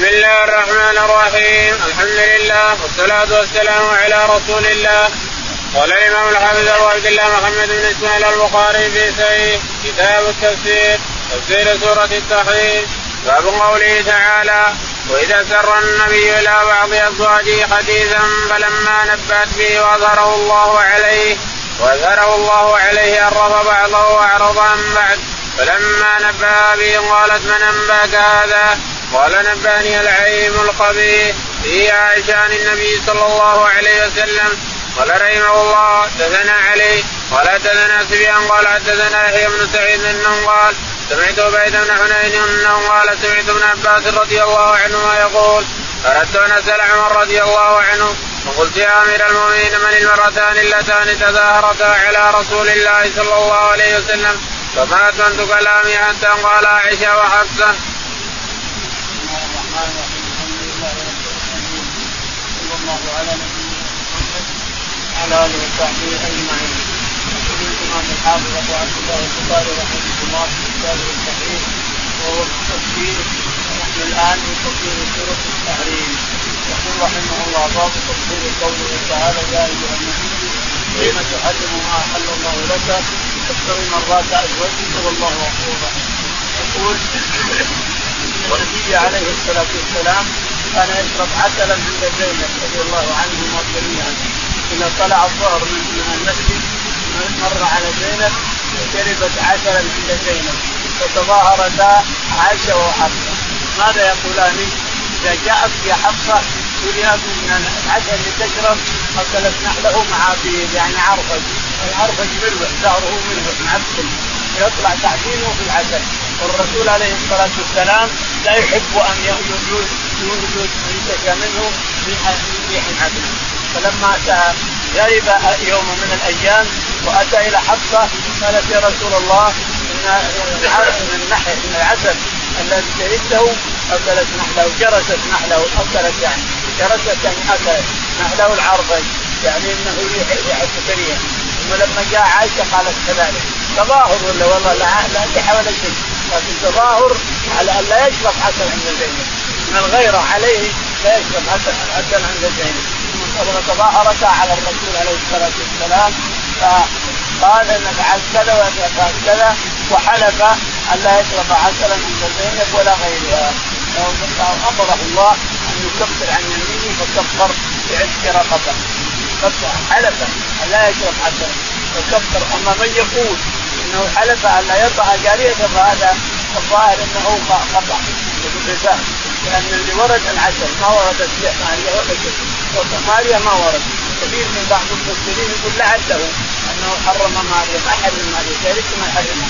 بسم الله الرحمن الرحيم. الحمد لله والصلاة والسلام على رسول الله. قال الإمام الحافظ أبو عبد الله محمد بن إسماعيل البخاري في صحيح كتاب التفسير تفسير سورة التحريم باب قوله تعالى وإذا سر النبي إلى بعض أزواجه حديثا فلما نبأت به وأظهره الله عليه وأظهره الله عليه عرف بعضه وأعرض عن بعد. فلما نبأ به قالت من أنبأك هذا؟ قال نبأني العليم الخبير. في عائشة عن النبي صلى الله عليه وسلم. قال رحمه الله حدثنا علي. قال حدثنا سفيان قال حدثنا يحيى بن سعيد أنه قال سمعت عبيد بن حنين أنه قال سمعت ابن عباس رضي الله عنهما يقول أردت أن أسأل عمر رضي الله عنه. فقلت يا أمير المؤمنين من المرتان اللتان تظاهرتا على رسول الله صلى الله عليه وسلم؟ فما اتممت كلامي حتى قال عائشة وحفصة. الله على نبينا محمد وعلى اله وصحبه اجمعين. يقول الامام الحافظ ابو عبد الله البخاري رحمه الله في كتابه الصحيح وهو في تفسير ونحن الان في تفسير سوره التحريم يقول رحمه الله باب تفسير قوله تعالى يا ايها النبي لم تحرم ما احل الله لك تبتغي مرات ازواجك والله غفور. يقول والنبي عليه الصلاة والسلام كان يشرب عسلا عند زينب رضي الله عنهما جميعا. إذا طلع الظهر من المسجد مر على زينب وشربت عسلا عند زينب. فتظاهرتا عائشة وحفصة. ماذا يقولان؟ إذا جاءت يا حفصة تريد من العسل اللي تشرب أكلت نحله معابير يعني عرفج. العرفج ملوح ظهره ملوح معفن. يطلع تعدينه في العسل. والرسول عليه الصلاة والسلام لا يحب أن ينتج منه ريح عدن. فلما غرب يوم من الأيام وأتى إلى حفصة قالت يا رسول الله ان النحل العسل الذي شهدته أكلت نحله جرست نحله أكلت يعني جرست يعني أكلت نحله العرفج يعني إنه ريح ريحه كريهه ثم لما جاء عائشة قالت كذلك. تظاهر ولا والله لا لا لحى ولا شيء لكن تظاهر على أن لا يشرب عسل عند زينب من الغيره عليه لا يشرب عسل عسل عند زينب تظاهرتا على الرسول عليه الصلاة والسلام فقال ان فعلت كذا وفعلت كذا وحلف أن لا يشرب عسلا عند زينب ولا غيرها. امره الله أن يكفر عن يمينه فكفر بعتق رقبة. حلف أن لا يشرب عسلا فكفر. أما من يقول إنه حلف أن لا يطع جاريته فهذا الظاهر إنه خطأ. لأن اللي ورد العسل ما ورد ماريا ولا ماريا ما ورد. كثير من بعض المفسرين يقول لعله أنه حرم ماريا ما حرم ماريا ذلك ما حرمها.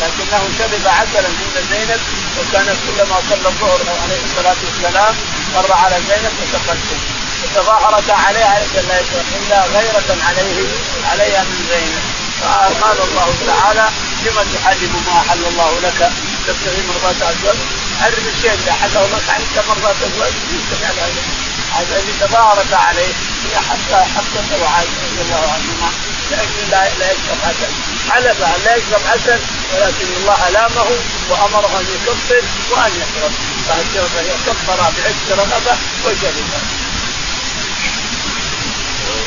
لكنه شرب عسلا عند زينب وكان كلما صلى الظهر عليه الصلاة والسلام مر على زينب فتقدم فتظاهرت عليها لا يشرب إلا غيرة عليه عليها من زينب. فقال الله تعالى لما تحرم ما أحل الله لك تبتغي مرضات ازواج حرم الشيء اللي احله لك عند مرضات ازواج هذا اللي تظاهرت عليه حتى حتى وعائشه رضي الله عنهما لاجل لا يشرب عسل حلف ان لا يشرب عسل ولكن الله لامه وأمره أن يكفر وأن يشرب فكفر بعشق رغبه وشرب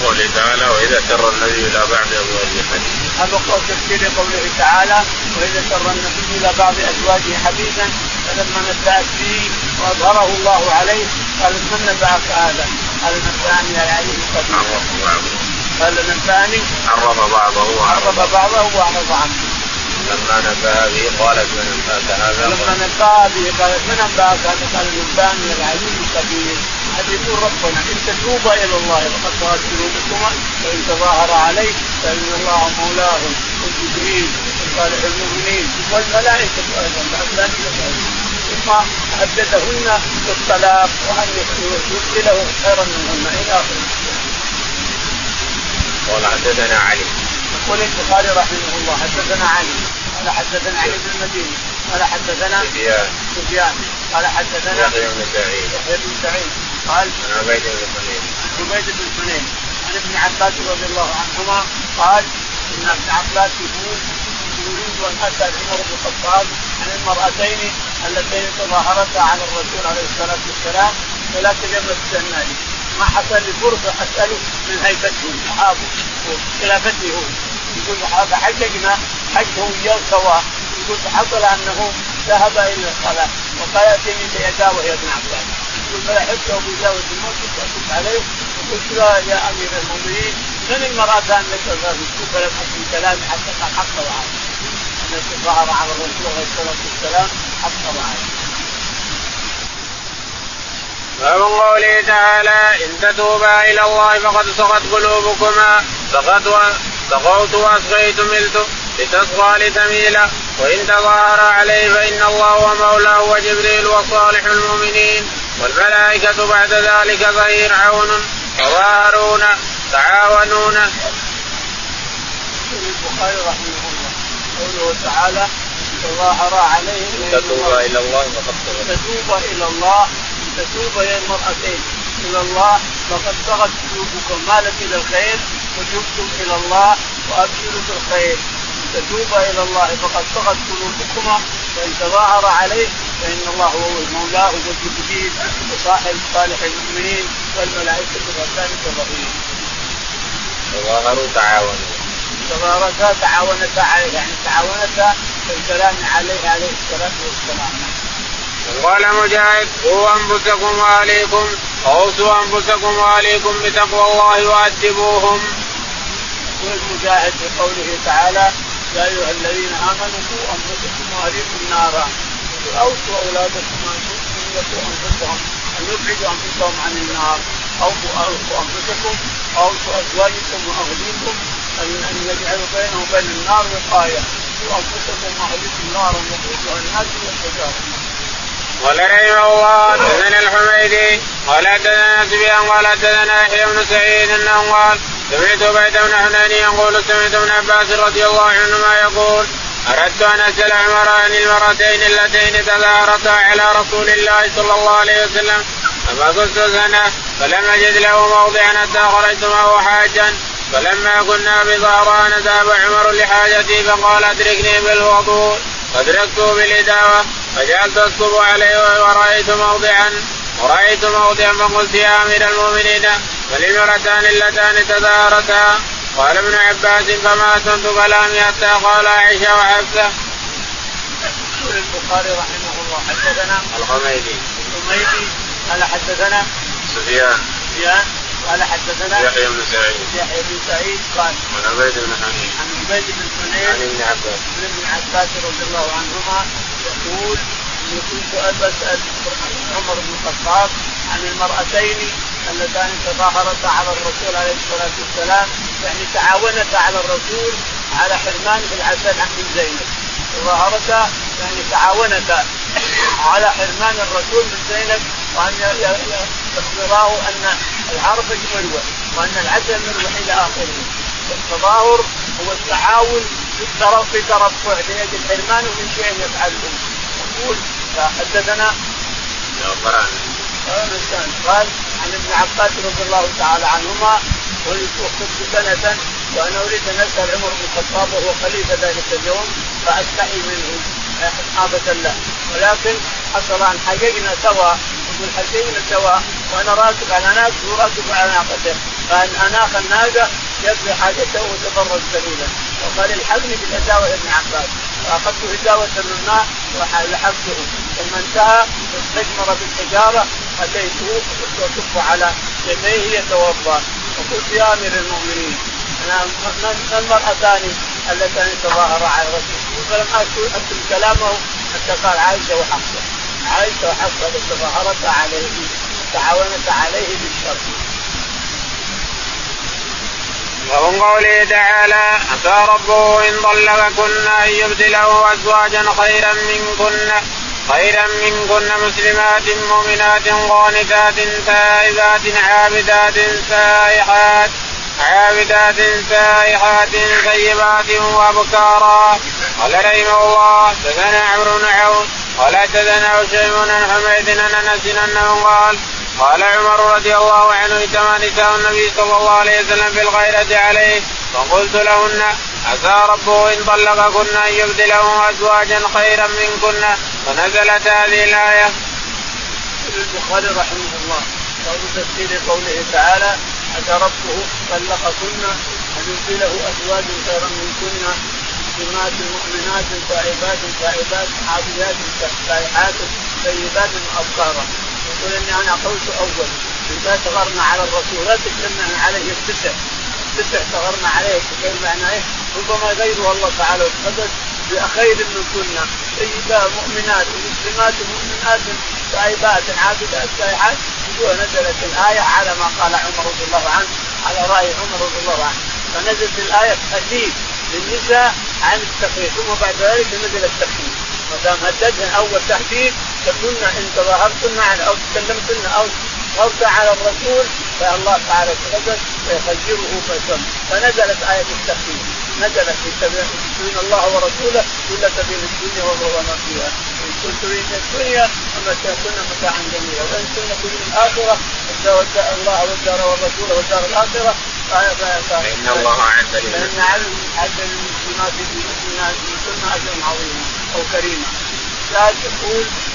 قوله تعالى وإذا سر النبي إلى بعض أزواجه حديثا. هذا قول تفسير قوله تعالى وإذا سر النبي إلى بعض أزواجه حديثا فلما نبأت به وأظهره الله عليه قال من نبأك هذا؟ قال نبأني العليم الخبير. قال نبأني عرف بعضه عرف بعضه واعرض عنه. لما نبأ به قالت من انباك هذا لما نبأ به قالت من انباك هذا قال نبأني العليم الخبير هذا يقول ربنا. إن تتوبا إلى الله فقد طهرت قلوبكما وان تظاهر عليه فإن الله مولاه وجبريل وصالح المؤمنين والملائكة أيضا بعد ذلك ثم هددهن بالطلاق وأن يبدله خيرا منهن إلى آخره. قال حدثنا علي. يقول البخاري رحمه الله حدثنا علي. قال حدثنا علي بن المديني قال حدثنا سفيان. سفيان. قال حدثنا يحيى بن سعيد. يحيى بن سعيد. قال عن عبيد بن حنين. عن عبيد بن حنين. عن ابن عباس رضي الله عنهما قال إن ابن عباس يقول يريد أن اتى عمر بن الخطاب عن المرأتين اللتين تظاهرتا على الرسول عليه الصلاة والسلام ولكن لم يستناني ما حصل لي فرصة اساله من هيبته اصحابه وخلافته هو. يقول حججنا حجه وياه سواء يقول حصل أنه ذهب إلى الصلاة وقال أتيني بيداه وهي ابن عباس. فلحقت ابو جاوز الموت وقلت عليه وقلت له يا امير المؤمنين من المرأتان التي فلم اكن كلامي حتى حق وعاد التي ظهر على الرسول عليه الصلاه والسلام حق وعاد باب قوله تعالى إن تتوبا إلى الله فقد سقت قلوبكما فقد سقوت واسقيت ملت لتصغى لتميل وإن تظاهر عليه فإن الله هو مولاه وجبريل وصالح المؤمنين. والملائكة بعد ذلك ظهير عون. تظاهرون تعاونون. البخاري رحمه الله. قوله تعالى تظاهر عليه تتوب إلى الله فقد تتوب إلى الله تتوب يا المرأتين. إلى الله فقد بغت قلوبكم. مالت إلى الخير؟ وتبتم إلى الله وأبشروا بالخير. تتوب إلى الله فقد بغت قلوبكما وان تظاهر عليه فإن الله هو مولاه وجبريل وصاحب صالح المؤمنين والملائكة وذلك ظهير. تظاهروا تعاونوا. تظاهرتا تعاونتا عليه يعني تعاونتا في الكلام عليه عليه الصلاة والسلام. قال مجاهد قوا أنفسكم وأهليكم أوصوا أنفسكم وأهليكم بتقوى الله وأدبوهم. يقول مجاهد في قوله تعالى يا أيها الذين آمنوا قوا أنفسكم وأهليكم نارا. اوصوا أولادكم ان يقوا أنفسهم. أن يبعدوا أنفسهم عن النار. اوصوا أنفسكم. اوصوا أزواجكم وأهليكم. أن يجعلوا بينهم وبين النار وقاية. وانفسكم وأهليكم نارا يخرجها الناس والحجاره قال رحمه الله حدثنا الحميدي قال حدثنا سفيان قال حدثنا يحيى بن سعيد. انه قال سمعت عبيد بن حنان يقول سمعت ابن عباس رضي الله عنهما يقول أردت أن أسأل عمر عن المرتين اللتين تظاهرتا على رسول الله صلى الله عليه وسلم فما كنت سنه فلم أجد له موضعا حتى خرجت معه حاجا فلما كنا بظهران ذهب عمر لحاجتي فقال أدركني بالوضوء فادركته بالإداوة فجعلت أسكب عليه ورايت موضعا. ورأيت موضعا فقلت يا أمير المؤمنين فللمرتان اللتان تدارتا قال ابن عباس فما أتمت كلامي حتى قال عائشة وحفصة. يقول البخاري رحمه الله حدثنا الحميدي. الحميدي قال حدثنا سفيان. سفيان قال حدثنا يحيى بن سعيد. يحيى بن سعيد قال عن عبيد بن حنين عن عبيد بن حنين عن ابن عباس. عن ابن عباس رضي الله عنهما يقول اني كنت اسال عمر بن الخطاب عن المرأتين اللتان تظاهرتا على الرسول عليه الصلاة والسلام يعني تعاونتا على الرسول على حرمان العسل عن زينب تظاهرتا يعني تعاونتا على حرمان الرسول من زينب وأن يخبراه أن العرب مروة وأن العسل مروة إلى آخره. التظاهر هو التعاون في الترف في ترفع لاجل الحرمان من شيء يفعله. يقول حدثنا قال عن ابن عباس رضي الله تعالى عنهما وكنت سنة وأنا أريد أن أسأل عمر بن الخطاب وهو خليفة ذلك اليوم فأستحي منه. محابة له. ولكن حصل أن حققنا سوا يقول حققنا سوا وأنا راكب على ناقة وراكب على ناقته. فأن أناخ الناقة يقضي حاجته وتفرج قليلا وقال الحقني بالهداوة ابن عباس. فاخذت هداوة من الماء ولحقته ثم انتهى استجمر بالحجارة اتيته وكف على يديه يتوضا وقلت يا أمير المؤمنين أنا ما المرأتان اللتان تظاهر على الرسول فلم اكتب كلامه حتى قال عائشة وحفصة. عائشة وحفصة تظاهرتا عليه تعاونتا عليه بالشر. ومن قوله تعالى عسى ربه إن طلقكن أن يبدله أزواجا خيرا منكن خيرا منكن مسلمات مؤمنات قانتات تائبات عابدات سائحات عابدات سائحات طيبات وأبكارا. قال رحمه الله دثنا عمرو بن عون قال دثنا هشيم حميد ان أنس انه قال قال عمر رضي الله عنه اجتمع نساء النبي صلى الله عليه وسلم في الغيرة عليه فقلت لهن عسى ربه إن طلقكن أن يبدله أزواجا خيرا منكن فنزلت هذه الآية. البخاري رحمه الله باب تفسير قوله تعالى عسى ربه طلقكن أن يبدله ازواجا خيرا منكن مسلمات مؤمنات تائبات تائبات عابدات سائحات طيبات ابصارا يقول اني أنا قلت أول. إذا صغرنا على الرسول لا تجتمعنا عليه التسع التسع صغرنا عليه بغير معنى إيه ربما غيره الله تعالى وتقدس بخير من كنا. طيبات مؤمنات مسلمات مؤمنات تائبات عابدات سائحات يقول نزلت الآية على ما قال عمر رضي الله عنه على رأي عمر رضي الله عنه. فنزلت الآية تهديد للنساء عن التخيير ثم بعد ذلك نزل التخيير ما دام هددهن أول تهديد تكون ان تظاهرتن أو تكلمتن أو غضت على الرسول فالله تعالى تقدس فيخيره فيسر فنزلت آية التخفيف نزلت في سبيل الله ورسوله إلا سبيل الدنيا وما فيها إن كنت تريد الدنيا فمتعتن متاعا جميلا وإن كنت تريد الآخرة الله والدار والرسول والدار الآخرة فإن الله أعد فإن أعد للمسلمات المؤمنات كن أجرا عظيما أو كريما. يقول نعم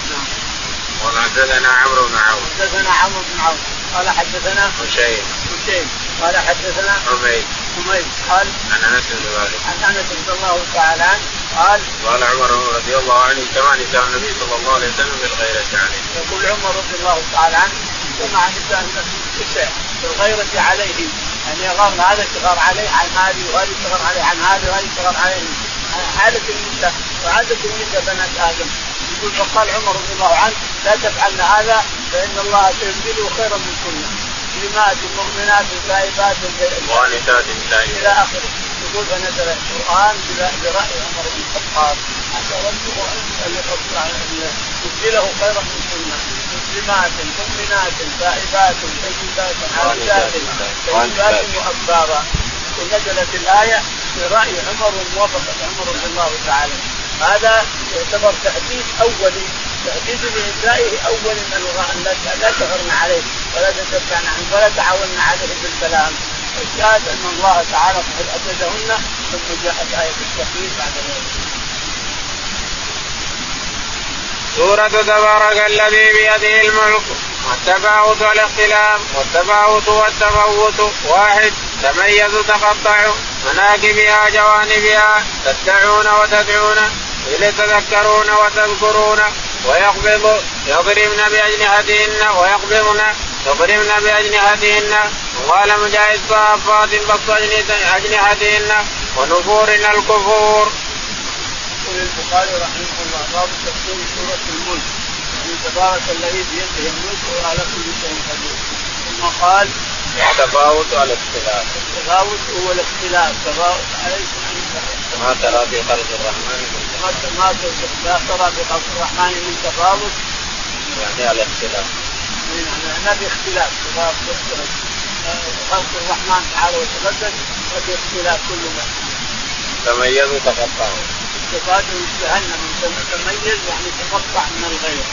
قال حدثنا عمرو بن عوف. حدثنا عمرو بن عوف. قال حدثنا هشيم هشيم قال حدثنا حميد. حميد. قال عن أنس بن مالك. عن أنس رضي الله تعالى عنه قال قال عمر رضي الله عنه اجتمع نساء النبي صلى الله عليه وسلم بالغيرة عليه. يقول عمر رضي الله تعالى عنه اجتمع نساء النبي بالغيرة عليه. يعني يغار هذا شغار عليه عن هذه وهذه شغار عليه عن هذه وهذه شغار عليه. عادة النساء وعادة النساء بنات آدم. يقول فقال عمر رضي الله عنه لا تفعلن هذا فإن الله سيبدله خيرا من كنا كلمات مؤمنات تائبات قانتات إلى آخره. يقول فنزل القرآن برأي عمر بن الخطاب. عسى ربه ان يبدله خيرا من كنا مسلمات مؤمنات تائبات طيبات عابدات طيبات وابكارا ونزلت الآية برأي عمر وموافقه عمر رضي الله تعالى. هذا يعتبر تهديد أولي تهديد لنسائه أول أن لا تغرن عليه ولا تتبعن عنه ولا تعاون عليه بالكلام الشاهد أن الله تعالى قد اتدهن ثم جاءت آية التخفيف بعد ذلك. سورة تبارك الذي بيده الملك. والتفاوت والاختلاف. والتفاوت والتفوت واحد. تميز تقطع مناكبها جوانبها تدعون وتدعون إذ تذكرون وتذكرون. ويقبض يضربن بأجنحتهن ويقبضن يضربن بأجنحتهن وقال مجاهد صافات بسط أجنحتهن. ونفورن الكفور. يقول البخاري رحمه الله باب تفسير سورة الملك. يعني تبارك الذي بيده الملك وعلى كل شيء قدير. ثم قال التفاوت على الاختلاف. التفاوت هو الاختلاف. تفاوت عليكم ما ترى في خلق الرحمن من ما ترى في خلق الرحمن من تفاوت يعني على الاختلاف ما في اختلاف. خلق الرحمن تعالى وتقدس وفي اختلاف كل ما. تميزوا تقطعوا صفاته جهنم تميز يعني تقطع من الغير.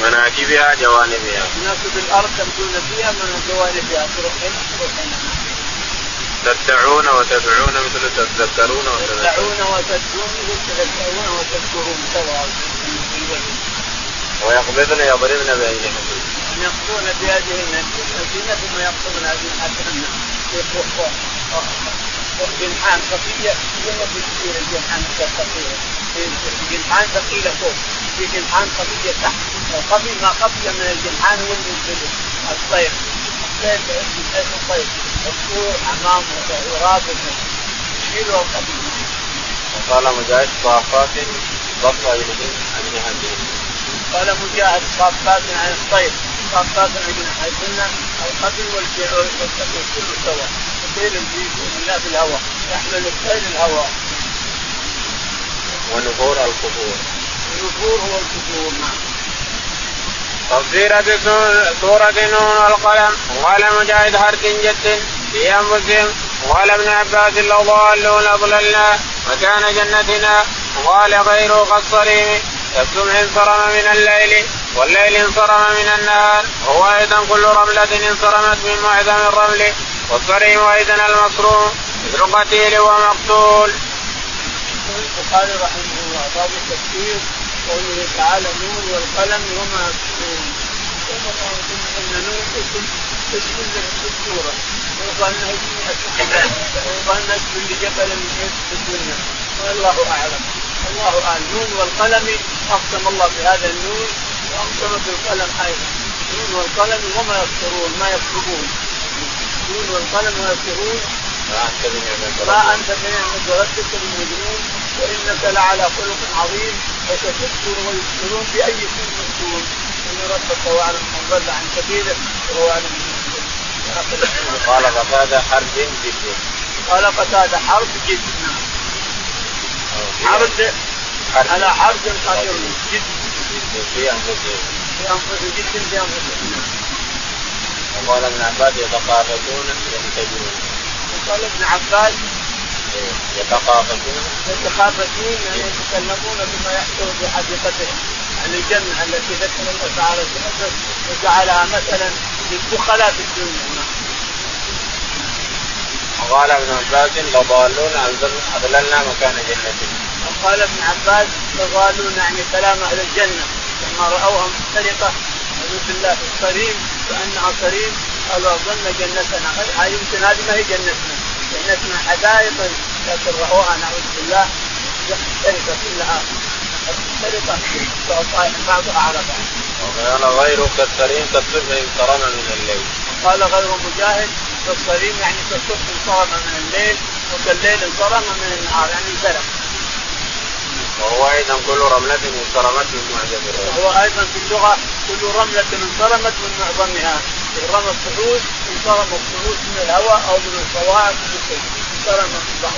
مناكبها جوانبها. مناكب الأرض تمشون فيها من جوانبها تروح هنا تروح هنا تدعون وتدعون مثل تذكرون تدعون وتدعون مثل تذكرون وتذكرون. سواء ويقبضن يضربن بأيديهن يقضون بأيديهن ثم يقضون أجنحتهن جنحان خفية ولا كثير الجنحان الثقيلة. جنحان ثقيلة فوق. في جنحان خفية تحت. الخفي ما خفي من الجنحان هو المنزل الطير. من حيث الطير الطور امامه ورابط يشيله الخفي وقال مجاهد صافات ضبط أجنحتهن قال مجاهد صافات عن الطير. صافات عن أجنحتهن القبل والطير كله سوا. الطير في في الهواء يحمل الطير الهواء ونفور الكفور النفور هو الكفور نعم. تفسير سورة نون والقلم وقال مجاهد حرك جد في أنفسهم وقال ابن عباس لو ضالون أضللنا مكان جنتنا. وقال غيره كالصريم كالسمع انصرم من الليل والليل انصرم من النهار. وهو أيضا كل رملة انصرمت من معظم الرمل والصريم أيضا المصروم مثل قتيل ومقتول. البخاري رحمه الله باب التفسير قوله تعالى نون والقلم وما يكتبون إن نون اسم اسم السوره ويقال انه ويقال انه اسم لجبل من في الدنيا. والله أعلم. الله أعلم. نون والقلم أقسم الله بهذا النون وأقسم بالقلم أيضا. نون والقلم وما يذكرون ما يكتبون نون والقلم ما يذكرون ما أنت بنعمة ربك بمجنون وإنك لعلى خلق عظيم. وستذكر ويذكرون باي شيء مذكور إن ربك هو اعلم من ضل عن سبيله وهو أعلم قال قتادة حرب جد قال قتادة حرب جد حرب على حرب قدير جد في أنفسهم. في أنفسهم جد في أنفسهم. وقال ابن عباس يتقافتون ينتجون قال ابن عباس يتخافتون يتخافتون يعني يتكلمون بما يحصل في حديقتهم عن الجنة التي ذكر الله تعالى في نفسه وجعلها مثلا للبخلاء في الدنيا. وقال ابن عباس لضالون أضللنا مكان جنتهم. وقال ابن عباس لضالون يعني كلام أهل الجنة. لما رأوها مختلطه نعوذ بالله الصريم كانها صريم قالوا اظن جنتنا. هاي يمكن هذه ما هي جنتنا. جنتنا حدائق لكن راوها نعوذ بالله مختلفه كلها مختلفه بعضها على بعض. وقال غير كالسريم كالصبح انصرم من الليل. قال غير مجاهد كالسريم يعني كالصبح انصرم من الليل وكالليل انصرم من النهار يعني انسلخ. وهو أيضا كل رملة انصرمت من معجم الرمل. وهو أيضا في اللغة كل رملة انصرمت من معظمها رمى الصعود انصرم الصعود من الهواء أو من الصواعق بعض.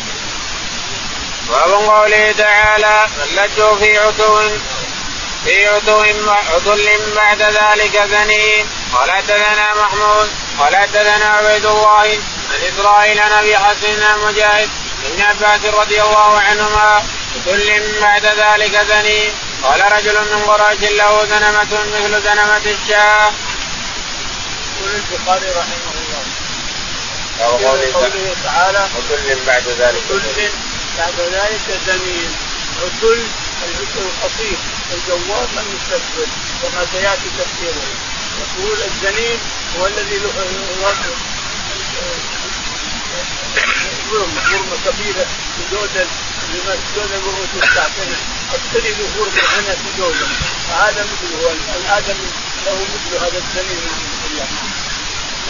باب قوله تعالى لجوا في عتو في عتو عتل بعد ذلك زنيم قال حدثنا محمود قال حدثنا عبيد الله عن إسرائيل عن ابي حسن مجاهد ابن عباس رضي الله عنهما عتل بعد ذلك زنيم قال رجل من قريش له زنمة مثل زنمة الشاة. يقول البخاري رحمه. قوله تعالى عتل بعد ذلك عتل بعد ذلك زنيم عتل العتل القصير الجواب المستكبر كما سيأتي تفسيره. يقول الزنيم هو الذي له غرمة كبيرة جودل لما جودل الرؤوس الساكنة اشتري له غرمة هنا في جودل فهذا مثله الآدمي له مثل هذا الزنيم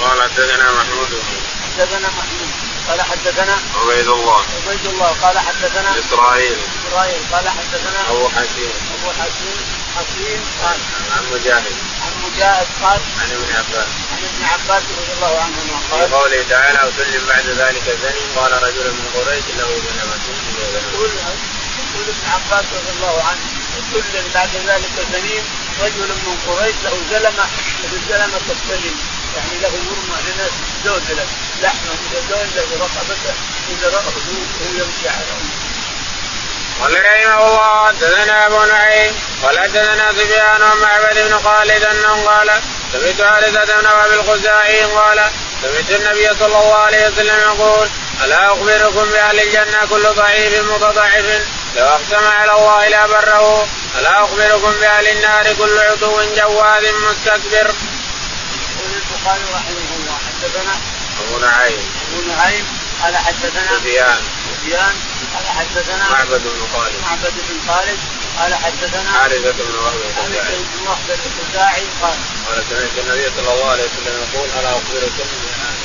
قال حدثنا محمود حدثنا محمود قال حدثنا عبيد الله. عبيد الله. قال حدثنا إسرائيل. إسرائيل. قال حدثنا أبو حسين. أبو حسين. حسين قال عن مجاهد. عن مجاهد قال عن ابن عباس. عن ابن عباس رضي الله عنهما قال في قوله تعالى وكل بعد ذلك زني. قال رجل من قريش له زنمة يقول يقول ابن عباس رضي الله عنه وكل بعد ذلك زنيم رجل من قريش له زلمه مثل زلمه السليم يعني له زوجله لحمة اذا زوجله رقبته اذا رقبته يمشي على قال رحمه الله حدثنا أبو نعيم قال حدثنا سفيان ومعبد بن خالد انه قال سمعت حارثة بن أبي الخزاعي قال سمعت النبي صلى الله عليه وسلم يقول ألا أخبركم بأهل الجنة كل ضعيف متضعف؟ لو أقسم على الله لا بره. ألا أخبركم بأهل النار كل عتو جواد مستكبر. البخاري رحمه الله. حدثنا أبو نعيم. أبو نعيم. قال حدثنا سفيان. سفيان. قال حدثنا معبد بن خالد. معبد بن خالد. قال حدثنا حارثة بن وهب حارثة بن وهب الخزاعي. قال قال سمعت النبي صلى الله عليه وسلم يقول ألا أخبركم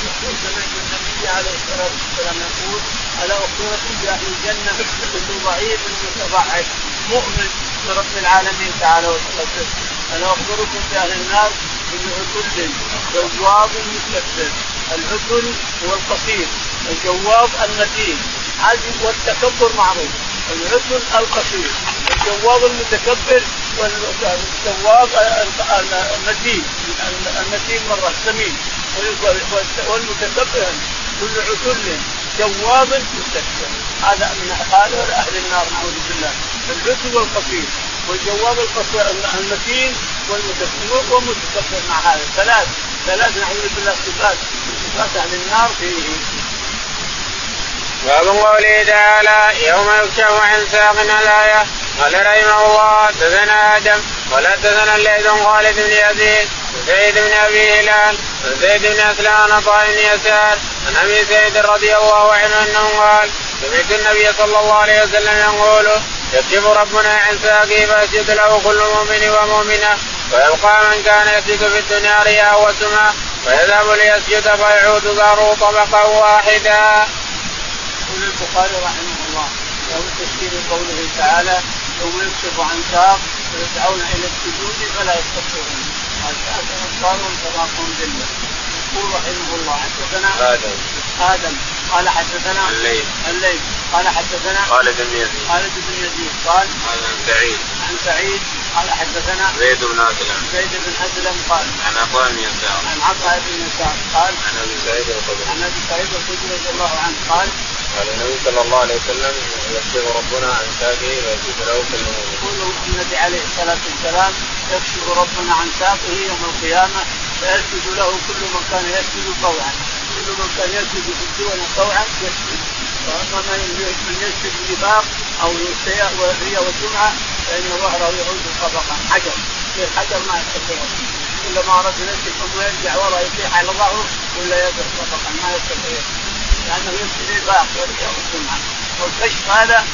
يقول سمعت النبي عليه الصلاة والسلام يقول ألا أخبركم بأهل الجنة كل ضعيف متضعف مؤمن برب العالمين تعالى وتقدس. ألا أخبركم بأهل النار كل عتل جواب مستكبر العتل هو القصير الجواب المتين هذه والتكبر معروف. العتل القصير الجواب المتكبر والجواب المتين المتين مرة السمين والمتكبر كل عتل جواب مستكبر هذا من هذا أهل النار نعوذ بالله. العتل والقصير والجواب المتين والمتكبر مع هذا. ثلاث. ثلاث نعوذ بالله صفات صفات أهل النار فيه. باب قوله تعالى يوم يكشف عن ساق الآية قال رحمه الله حدثنا آدم ولا حدثنا الليث خالد بن يزيد زيد بن أبي هلال زيد بن اسلم عن بن يسار عن أبي سعيد رضي الله عنه أنه قال سمعت النبي صلى الله عليه وسلم يقول يكشف ربنا عن ساقه فيسجد له كل مؤمن ومؤمنة ويبقى من كان يسجد في الدنيا رياء وسمعة فيذهب ليسجد فيعود ظهره طبقا واحدا. يقول البخاري رحمه الله يوم تفسير قوله تعالى يوم يكشف عن ساق ويدعون إلى السجود فلا يستطيعون. هذا اطفال كما ذله يقول رحمه الله حدثنا آدم. آدم. قال حدثنا الليل الليل قال حدثنا خالد بن يزيد. خالد بن يزيد. قال عن سعيد. عن سعيد. قال حدثنا زيد بن أسلم. زيد بن أسلم قال عن عطاء بن يسار. عن عطاء بن يسار قال عن أبي سعيد الخدري. عن أبي سعيد الخدري رضي الله عنه قال قال النبي صلى الله عليه وسلم يكشف ربنا عن ساقه ويكشف له كل مؤمن. يقول النبي عليه الصلاة والسلام يكشف ربنا عن ساقه يوم القيامة فيسجد له كل من كان يسجد طوعا. كل من كان يسجد في الدول طوعا يسجد وأما من يسجد نفاق أو وهي والجمعة فإن ظهره يعود طبقا حجر. الحجر ما يستطيع. كلما أراد يسجد ثم يرجع وراء يطيح على ظهره ولا يقف طبقا ما يستطيع. لأنه يسجد نفاق وهي والجمعة. والكشف هذا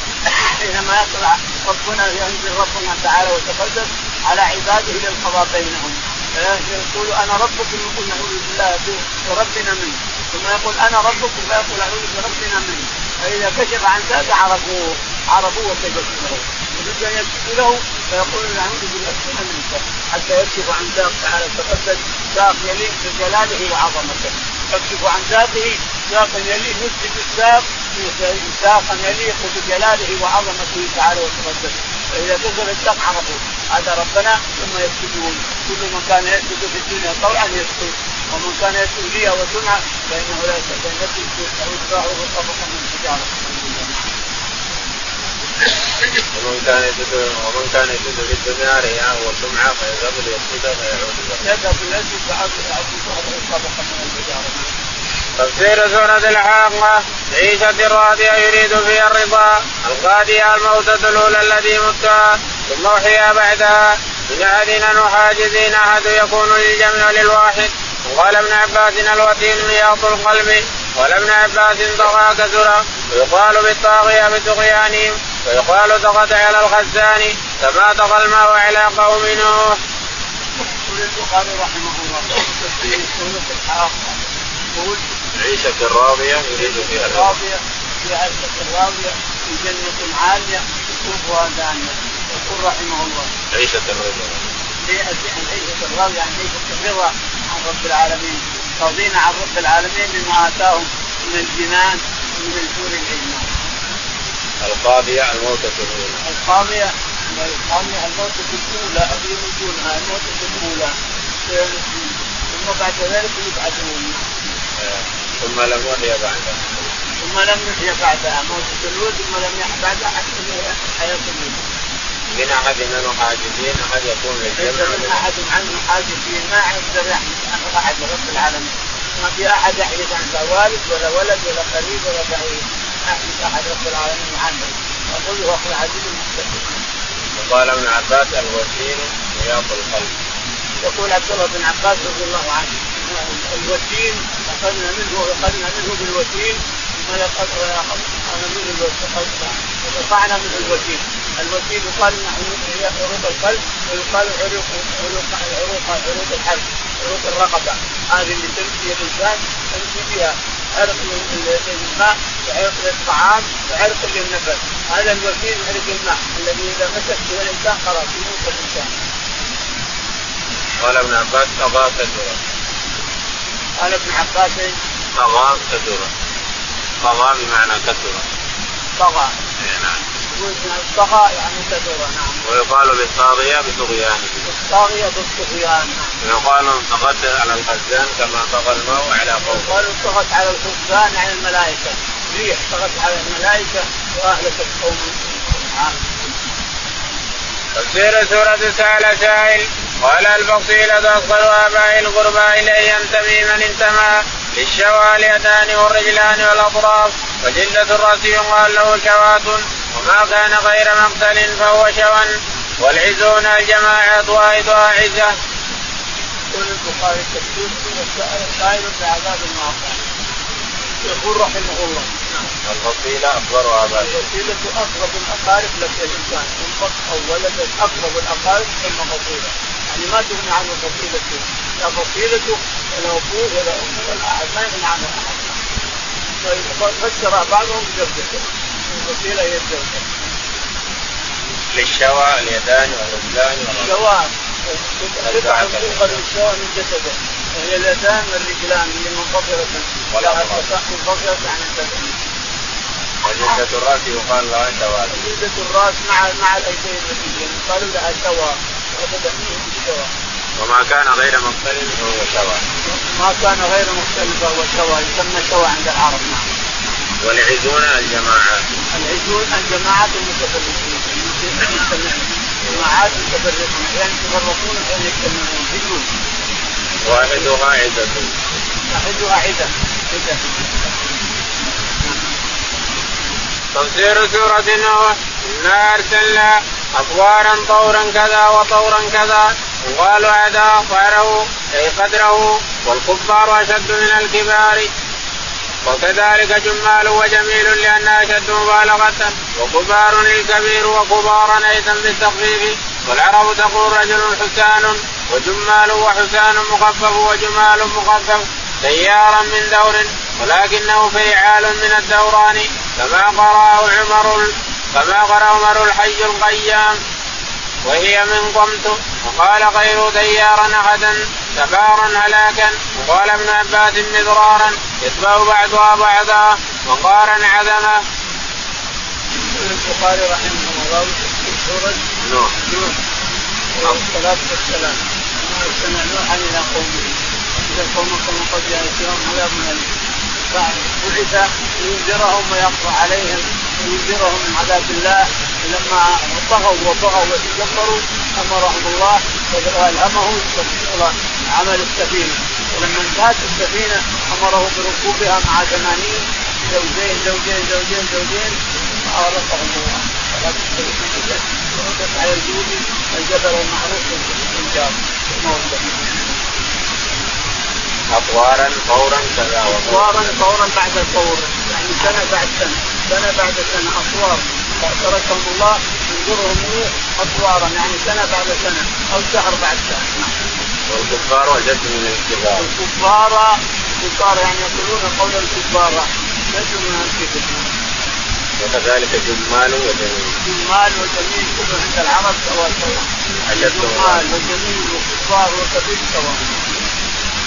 حينما يطلع ربنا ينزل ربنا تعالى وتقدس على عباده للقضاء بينهم. يقول أنا ربكم يقول نعوذ بالله بربنا منه. ثم يقول أنا ربكم فيقول أعوذ بربنا منه. فإذا كشف عن ذاك عرفوه عرفوه وسجدوا له. يريد أن يسجدوا له فيقول نعوذ بربنا منك حتى يكشف عن ذاك تعالى تقدس ذاك يليق بجلاله وعظمته. يكشف عن ذاته ساقا يليق يسجد الساق ساقا يليق بجلاله وعظمته تعالى وتقدس. فإذا كسر الساق عرفوه. هذا ربنا ثم يسجدون كل من كان يسجد في الدنيا طوعا يسجد ومن كان يسجد لي وسمعه فإنه لا يسجد يعود ظهره طبقا من حجاره ومن كان يسجد ومن كان يسجد في الدنيا رياء وسمعه فيذهب ليسجد فيعود يذهب ليسجد فيعود ظهره طبقا من الحجارة. تفسير سورة الحاقة عيشة راضية يريد فيها الرضا القادية الموتة الأولى التي متها ثم أحيا بعدها. من أحدنا نحاجزين أحد يكون للجمع وللواحد وقال ابن عباس الوتين مياط القلب. قال ابن عباس طغى كثر ويقال بالطاغية بطغيانهم. ويقال طغت على الخزان. كما طغى الماء على قوم نوح. يقول البخاري رحمه الله تفسير سورة الحاقة عيشة راضية يريد فيها الرضا راضية في عيشة راضية في جنة عالية قطوفها دانية يقول رحمه الله. عيشة الرضا. في العيشة الراضية عن عيشة الرضا عن رب العالمين. راضين عن رب العالمين بما آتاهم من الجنان ومن الحور العين القاضية الموتة الأولى القاضية القاضية الموتة الأولى قبل وجودها الموتة الأولى. ثم بعد ذلك يبعثون. ثم لم يحيا بعدها ثم لم يحيا بعدها موتة الولد ثم لم يحيا بعدها حتى حياة الولد. من أحدنا نحاجزين أحد يكون ليس للجمع من أحد عنه حاجزين ما يقدر يحجز أحد رب العالمين. ما في أحد يحجز عن لا والد ولا ولد ولا قريب ولا بعيد. يحجز احد رب العالمين عنه. يقول هو العزيز المقتدر وقال ابن عباس الوسيل مياط القلب. يقول عبد الله بن عباس رضي الله عنه الوتين أخذنا منه أخذنا منه بالوتين أخذنا منه الوتين الوتين يقال هي عروق القلب ويقال عروق عروق العروق عروق الحلق عروق الرقبة. هذه اللي تمشي الإنسان تمشي فيها عرق للماء وعرق للطعام وعرق للنفس هذا الوتين عرق الماء الذي إذا مسك به الإنسان خلاص يموت الإنسان. قال ابن عباس طغى كثرة قال ابن عباس. طغى كثرة طغى بمعنى كثرة طغى. إيه نعم. طغى يعني كثر نعم. ويقال بالطاغية بطغيان. الطاغية بالطغيان نعم. ويقال طغت على الخزان كما طغى الماء على قوم قالوا طغت على الخزان يعني الملائكة. ريح طغت على الملائكة وأهلكت قوم نعم. تفسير سورة سأل سائل. قال الفصيلة أفضل آباء القربى إليه ينتمي من انتمى للشوى اليدان والرجلان والأطراف وجلة الرأس يقال له شواة وما كان غير مقتل فهو شوى والعزون الجماعة واحدها عزة. يقول البخاري تفسير قائل بعذاب النار يقول رحمه الله. الفصيلة أكبر آبائه الفصيلة أقرب الأقارب لك الإنسان أمك أو ولدك أقرب الأقارب ثم فصيلة يعني ما تغني عنه فصيلته لا فصيلته ولا أبوه ولا أمه ولا أحد ما يغني عنه أحد. فسر بعضهم بزوجته الفصيلة هي الزوجة للشوى اليدان والرجلان الشوى قطع الشوى من جسده وهي اليدان والرجلان اللي منفصلة. منفصلة عن الجسد وجلدة الرأس يقال لها شوى جلدة الرأس مع مع الأيدين والرجلين قالوا لها شوى وما كان غير مختلف فهو شوى ما كان غير مختلف فهو شوى يسمى شوى عند العرب. نعم والعزون الجماعات العزون الجماعات المتفرقين جماعات متفرقين يعني يتفرقون يعني يجتمعون عزون واحدها عزة. واحدها عزة عزة تفسير سورة نوح إنا أرسلنا أطوارا طورا كذا وطورا كذا. وقالوا عدا طاره أي قدره والكفار أشد من الكبار. وكذلك جمال وجميل لأنها أشد مبالغة وكبار الكبير وكبارا أيضا بالتخفيف. والعرب تقول رجل حسان وجمال وحسان مخفف وجمال مخفف سيارا من دور ولكنه فيعال من الدوران كما قرأه عمر كما قرأ عمر الحي القيام. وهي من قمت وقال غير ديارا أحدا سفارا هلاكا وقال ابن عباس مضرارا يتبع بعضها بعضا وقارا عدما. البخاري رحمه الله سورة نوح نوح عليه الصلاة والسلام. أرسلنا نوحا إلى قومه. إذا قومكم قد يأتيهم عذاب أليم. بعث لينذرهم ويقضى عليهم. وينذرهم من عذاب الله لما طغوا وطغوا وتكبروا أمرهم الله وألهمهم عمل السفينة. ولما انتهت السفينة أمره بركوبها مع ثمانين زوجين زوجين زوجين زوجين اغرقهم الله. ورد على الجودي الجبل المعروف بالانجاب اطوارا فورا كذا اطوارا فورا بعد الفور. يعني سنة بعد سنة. سنه بعد سنة أطوار. تركهم الله ينظرهم أطوارا يعني سنة بعد سنة أو شهر بعد شهر. نعم. والكفار اشد من الكبار الكفار الكفار يعني يقولون قول الكفار اشد من الكبار وكذلك جمال وجميل. جمال وجميل كله عند العرب سواء سواء. جمال وجميل وكفار وكبير سواء.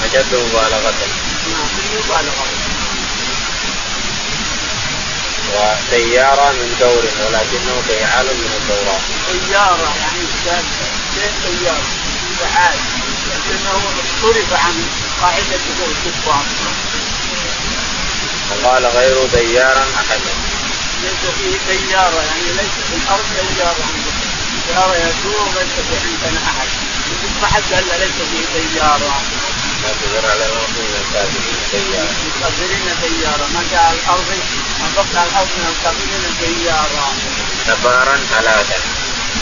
أشد مبالغة. مبالغة. وسيارة من دور ولكنه فعال من الدوران. سيارة يعني شيء سيارة فعال لكنه صرف عن قاعدة الكفار. وقال غير ديارا أحدا. ليس فيه سيارة يعني ليس في الأرض سيارة. سيارة يسوع وليس في عندنا أحد. ما حد قال ليس فيه سيارة. ما تدر على الكافرين سيارة. الكافرين سيارة، ما جاء بقى على الأرض من الكافرين سيارة. تبارا هلاكا.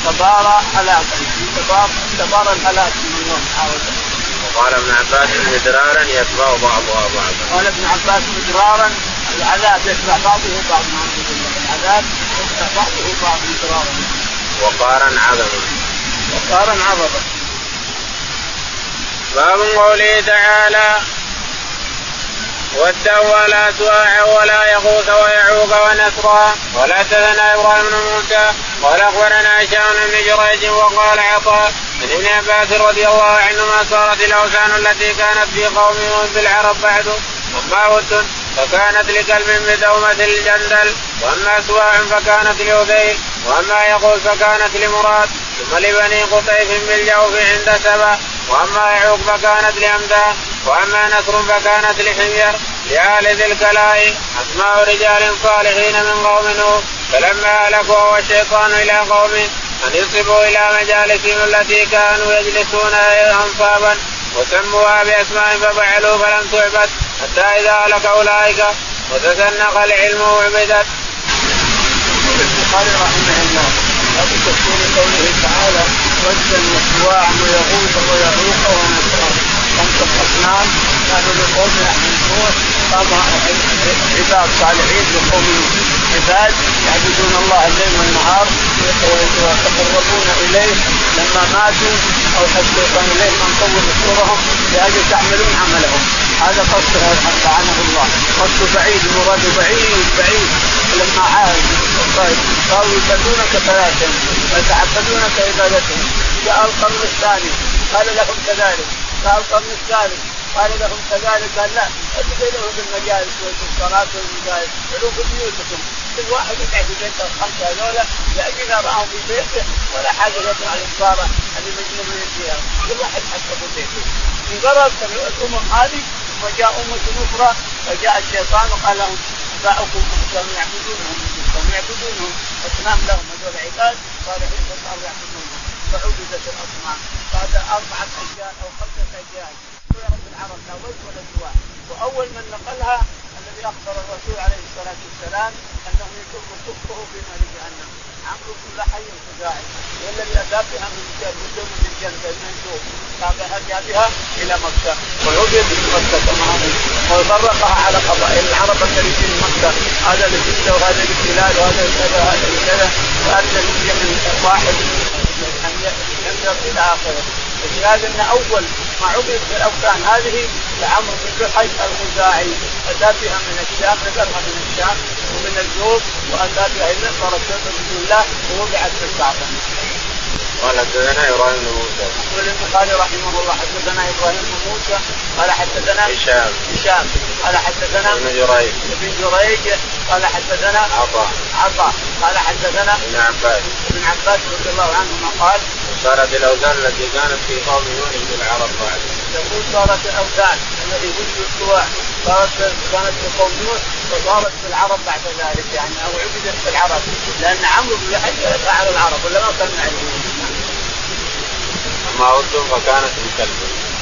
تبارا هلاكا، تبار تبارا الهلاك من الله حاول. وقال ابن عباس مدرارا يتبع بعضها بعضا. قال ابن عباس مدرارا العذاب يتبع بعضه بعض نعوذ بالله، العذاب يتبع بعضه بعض مدرارا. وقارا عظما. وقارا عظما. باب قوله تعالى ودا ولا سواع ولا يغوث ويعوق ونسرا ولا تثنى إبراهيم بن موسى قال أخبرنا هشام بن جريج وقال عطاء عن ابن عباس رضي الله عنهما صارت الأوثان التي كانت في قومهم في العرب بعد. اما ود فكانت لكلب بدومة الجندل وأما سواع فكانت لأذيل وأما يغوث فكانت لمراد ثم لبني قطيف بالجوف عند سبأ وأما يعوق فكانت لامدان وأما نصر فكانت لحمير لآل ذي الكلاء أسماء رجال صالحين من قوم نوح فلما هلكوا هو الشيطان إلى قوم أن يصبوا إلى مجالسهم التي كانوا يجلسون انصابا. وسموها بأسماء ففعلوا فلم تعبد حتى إذا هلك أولئك وتسنق العلم وعبدت. البخاري رحمه الله هذا تفسير قوله تعالى ودا وسواعا ويغوث ويعوق ونسرا خمسه اصنام كانوا لقوم قام عباد صالحين لقوم عباد يعبدون الله الليل والنهار ويتقربون اليه لما ماتوا أو الشيطان اليهم ان طول صورهم لاجل تعملون عملهم هذا قصده لعنه الله قصده بعيد مراده بعيد بعيد لما عاد قالوا يصلونك ثلاثا ويتعبدونك عبادتهم جاء القرن الثاني قال لهم كذلك. جاء القرن الثالث قال لهم كذلك قال لا ادخلوا له بالمجالس والصلاه والمجالس. علوا بيوتكم. كل واحد يقعد في بيته الخمسة هذولا لأجل رأهم في بيته ولا حاجة يطلع الصاله اللي مجنون فيها كل واحد حتى في بيته. انقرض الأمم هذه وجاء أمة أخرى فجاء الشيطان وقال لهم اباؤكم كانوا يعبدونهم كانوا يعبدونهم. اصنام لهم هذول عباد صالحين فصاروا يعبدونهم فعبدت الأصنام. بعد أربعة اجيال أو خمسة اجيال رب العرب لا وجه ولا سواء وأول من نقلها الذي أخبر الرسول عليه الصلاة والسلام أنه يتم كفره في نار جهنم. عمرو بن لحي الخزاعي والذي أتى بها من من الجنه المنسوب اتى بها إلى مكة وعبد في مكة تماما. وفرقها على قبائل العرب الذي في مكة. هذا لجده وهذا لهلال وهذا لكذا وهذا لكذا وهذا من واحد. لم يصل إلى اخره ان اول ما عبد في الاوثان هذه لعمرو بن لحي الخزاعي اتى بها من الشام نقلها من الشام ومن الجوف واتى بها إلى صارت رسول الله ووضعت في الكعبه. قال حدثنا إبراهيم بن موسى. يقول البخاري رحمه الله حدثنا إبراهيم بن موسى قال حدثنا هشام هشام قال حدثنا ابن جريج ابن جريج قال حدثنا عطاء عطاء قال حدثنا ابن عباس. ابن عباس رضي الله عنهما قال صارت الأوثان التي كانت في قوم يونس العرب بعد. يقول صارت الأوثان الذي وجدوا السواع صارت كانت في قوم نوح وصارت في العرب بعد ذلك يعني أو عبدت في العرب. لأن عمرو بن لحي فعل العرب ولا ما كان يعرفون أما اردن فكانت لكلب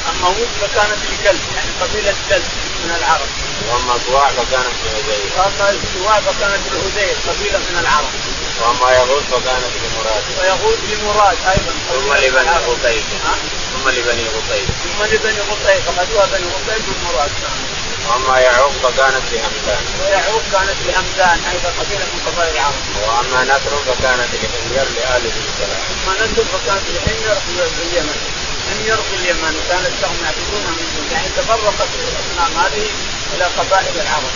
أما وود فكانت لكلب يعني قبيلة كلب. من العرب. وأما سواع فكانت لهذيل وأما السواع فكانت لهذيل قبيلة من العرب. وأما يغوث فكانت لمراد. ويغوث لمراد أيضا. ثم لبني غطيف ثم لبني غطيف ثم لبني غطيف اخذوها بني غطيف بمراد وأما يعوق فكانت لهمدان. ويعوق كانت لهمدان أيضا قبيلة من قبائل العرب. وأما نكر فكانت لحمير لآل ذي السلام اما نكر فكانت لحمير في اليمن حمير في اليمن كانت لهم يعبدونها من دون يعني تفرقت الأصنام هذه إلى قبائل العرب.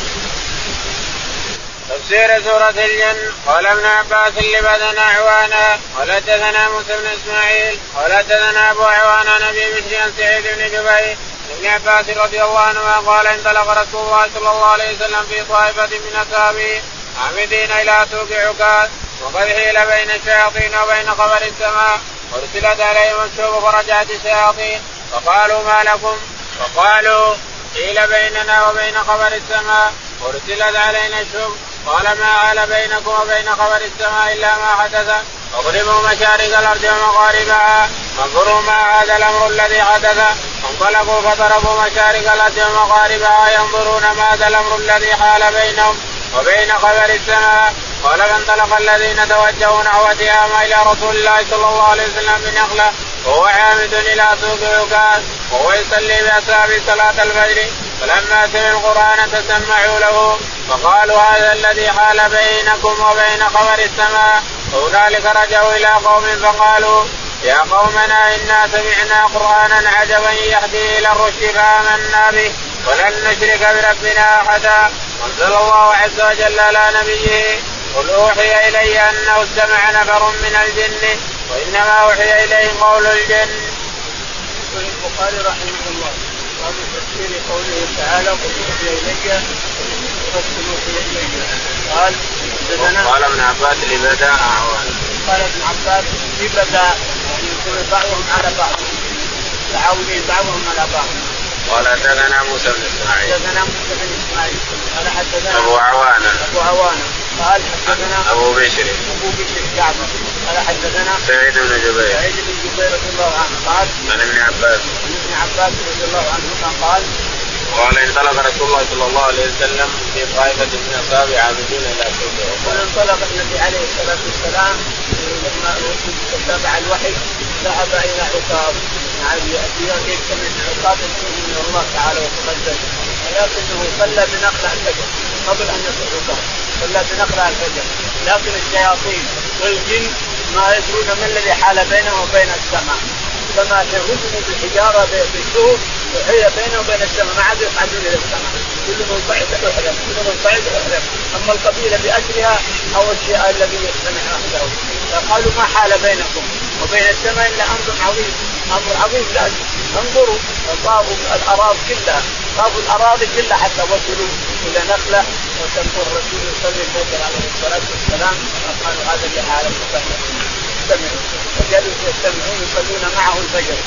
تفسير سورة الجن قال ابن عباس لبدنا عوانا ولدثنا موسى بن إسماعيل ولدثنا أبو عوانا نبي عن سعيد بن جبير ابن عباس رضي الله عنهما قال انطلق رسول الله صلى الله عليه وسلم في طائفة من أصحابه عامدين إلى سوق عكاظ وقد حيل بين الشياطين وبين خبر السماء. أرسلت عليهم الشوب فرجعت الشياطين فقالوا ما لكم؟ فقالوا حيل بيننا وبين خبر السماء. أرسلت علينا الشوب قال ما عال بينكم وبين خبر السماء إلا ما حدث. اضربوا مشارق الأرض ومغاربها فانظروا ما هذا الأمر الذي حدث. انطلقوا فضربوا مشارق الأرض ومغاربها ينظرون ماذا الأمر الذي حال بينهم وبين خبر السماء. قال فانطلق الذين توجهوا نحو تهامة إلى رسول الله صلى الله عليه وسلم بنخله وهو عامد إلى سوق عكاظ وهو يصلي باصحابه صلاة الفجر فلما سمعوا القرآن تسمعوا له فقالوا هذا الذي حال بينكم وبين خبر السماء. وهنالك رجعوا إلى قوم فقالوا يا قومنا إنا سمعنا قرآنا عجبا يهدي إلى الرشد فآمنا به ولن نشرك بربنا أحدا. انزل الله عز وجل على نبيه قل اوحي إلي أنه استمع نفر من الجن وإنما أوحي إليه قول الجن. يقول البخاري رحمه الله باب تفسير قوله تعالى قل أوحي إلي قال قال ابن عباس لبدا. قال ابن عباس لبدا يعني يكون بعضهم على بعض تعاونين بعضهم على بعض قال حدثنا موسى بن إسماعيل. حدثنا موسى بن إسماعيل قال حدثنا أبو عوانة. أبو عوانة. قال حدثنا أبو بشر أبو بشر جعفر. قال حدثنا سعيد بن جبير. سعيد بن جبير رضي الله عنه قال عن ابن عباس. عن ابن عباس رضي الله عنهما قال قال ان انطلق رسول الله صلى الله عليه وسلم في طائفة من اصحابه عابدين إلى سوقه. يقول انطلق النبي عليه الصلاة والسلام لما تتابع الوحي ذهب إلى عقاب. يعني يجتمع عقاب من الله تعالى وتقدم. ولكنه صلى بنقل الفجر قبل أن يصل عقاب. صلى بنقل الفجر. لكن الشياطين والجن ما يدرون ما الذي حال بينهم وبين السماء. كما رجموا بالحجارة بالسوق وهي بينه وبين السماء. ما عاد يصعدون إلى السماء. كل من صعد احرم كل من صعد احرم أما القبيلة باسرها أو الشيء الذي يستمع له فقالوا ما حال بينكم؟ وبين السماء إلا أمر عظيم. أمر عظيم لازم انظروا طابوا الاراضي كلها. طابوا الأراضي كلها حتى وصلوا إلى نخلة وتنظر الرسول يصلي الفجر عليه الصلاة والسلام. قالوا هذا اللي حاله سمعوا. فجلسوا يستمعون يصلون معه الفجر.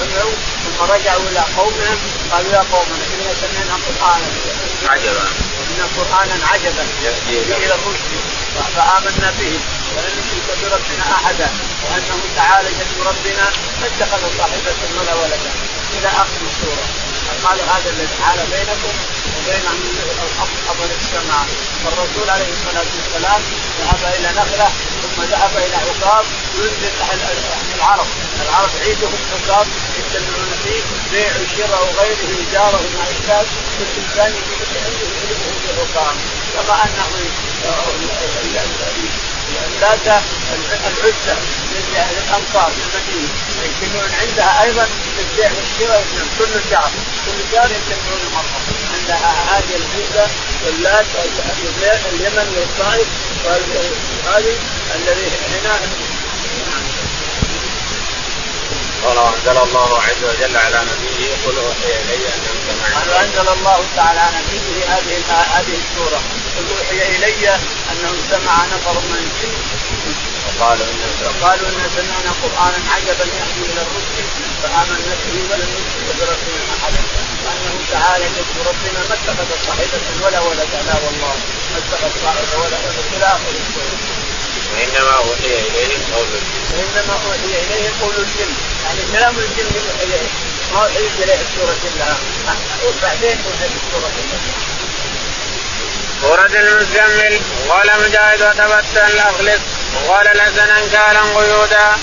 سمعوا. ثم رجعوا إلى قومهم. قالوا يا قومنا إنا سمعنا قرآنا. عجبا. إن قرآنا عجبا. يهدي إلى الرشد. فآمنا به. ولن نشرك بربنا أحدا. وأنه تعالى جد ربنا ما اتخذ صاحبة ولا ولدا. إلى آخر السورة. قال هذا الذي حال بينكم وبين اصحاب السماء فالرسول عليه الصلاة والسلام ذهب إلى نخلة ثم ذهب إلى عقاب ينزل العرب. العرب عيدهم عقاب يجتمعون فيه بيع وشراء وغيره ايجاره ما يحتاج كل عنده يجده في عقاب. كما انه العزة العزة الأنصار في المدينة يجتمعون عندها أيضا للبيع والشراء كل شهر كل شهر يجتمعون مرة عندها هذه العزة واللات اليمن والطائف هذه الذي هنا قال أنزل الله عز وجل على نبيه قل أوحي إلي أنه سمع أنزل الله تعالى على نبيه هذه هذه السورة. قل أوحي إلي أنه سمع نفر من الجن وقالوا ان وقالوا إن سمعنا قرآنا عجبا يهدي إلى الرشد فامنا به ولم نشرك بربنا احدا وانه تعالى جد ربنا ما اتخذ صاحبه ولا ولد لا والله ما اتخذ صاحبه ولا ولد إلى اخر وإنما أوحي إليه قول الجن. وإنما أوحي إليه قول الجن. يعني كلام الجن يوحي إليه. ما أوحي إليه السوره كلها وبعدين أوحي السوره كلها سورة المزمل قال مجاهد وتبتل اخلص وقال الحسن أنكالا قيودا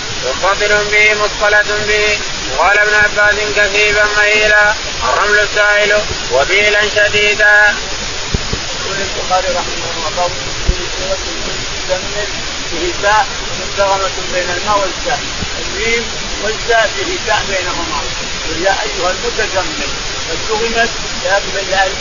متصل به مثقلة به. وقال ابن عباس كثيبا مهيلا الرمل السائل وبيلا شديدا. يقول البخاري رحمه الله سورة المزمل فيه تاء مدغمة بين الماء والتاء الميم والتاء فيه تاء بينهما. يا أيها المتزمل. فاتهمت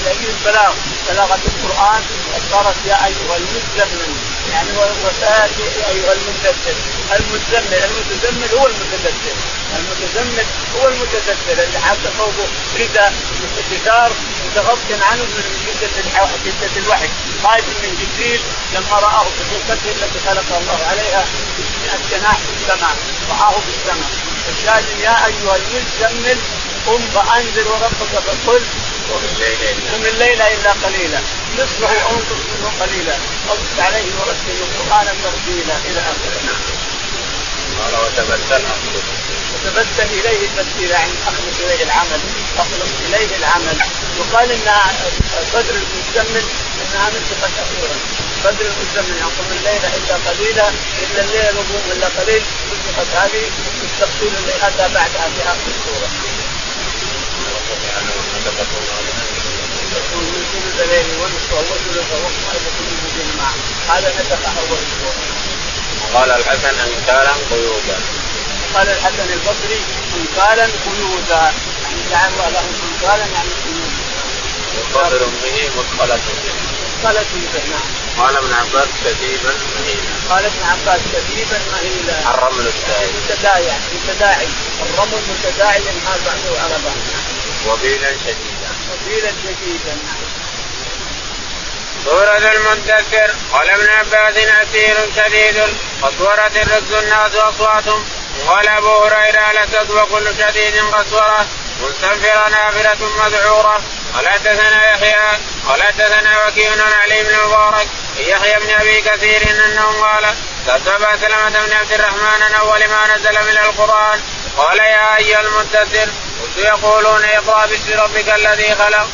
لاجل البلاغ. بلاغة القرآن صارت يا أيها المزمل. يعني وسياتي أيها المدثر المزمل المتزمل هو المتدثر المتزمل هو المتدثر اللي حتى فوقه رداء ستار متغطي عنه من شده شده الوحي. خايف من جبريل لما رآه في خلقته التي خلق الله عليها 600 جناح في السماء. رآه في السماء. الشاهد يا أيها المزمل قم فانذر وربك فقل قم الليل إلا قليلا. نصفه أو انقص منه قليلا. اصبح عليه ورتل قرآنا ترتيلا إلى آخره. قال وتبتل وتبتل إليه التبتيل يعني اخلص اليه العمل. اخلص إليه العمل. يقال إن بدر المزمل انها نسخت أخيرا. بدر المزمل يقوم الليل إلا قليلا. الا الليل يقوم إلا قليل. نسخت هذه التفصيل اللي اتى بعدها في آخر السوره. من معه هذا نسخ اول. قال الحسن انكالا قيودا قال الحسن البصري انكالا قيودا يعني جعل لهم انكالا يعني قيودا. متصل به مثقلة به مثقلة به نعم. قال ابن عباس كثيبا مهينا قال ابن عباس كثيبا مهيلا الرمل السائل متداعي متداعي الرمل متداعي ينحاز بعضه على بعض وبيلا شديدا. وبيلا شديدا سورة المدثر قال ابن عباس أسير شديد. قسورة الرز الناس أصواتهم قال أبو هريرة لتسوى كل شديد قسورة مستنفرة نافرة مذعورة. قال حدثنا يحيى قال حدثنا وكيع عن علي بن المبارك يحيى بن أبي كثير أنه قال كتب سلمة بن عبد الرحمن عن أول ما نزل من القرآن. قال يا أيها المدثر يقولون اقرأ باسم ربك الذي خلق.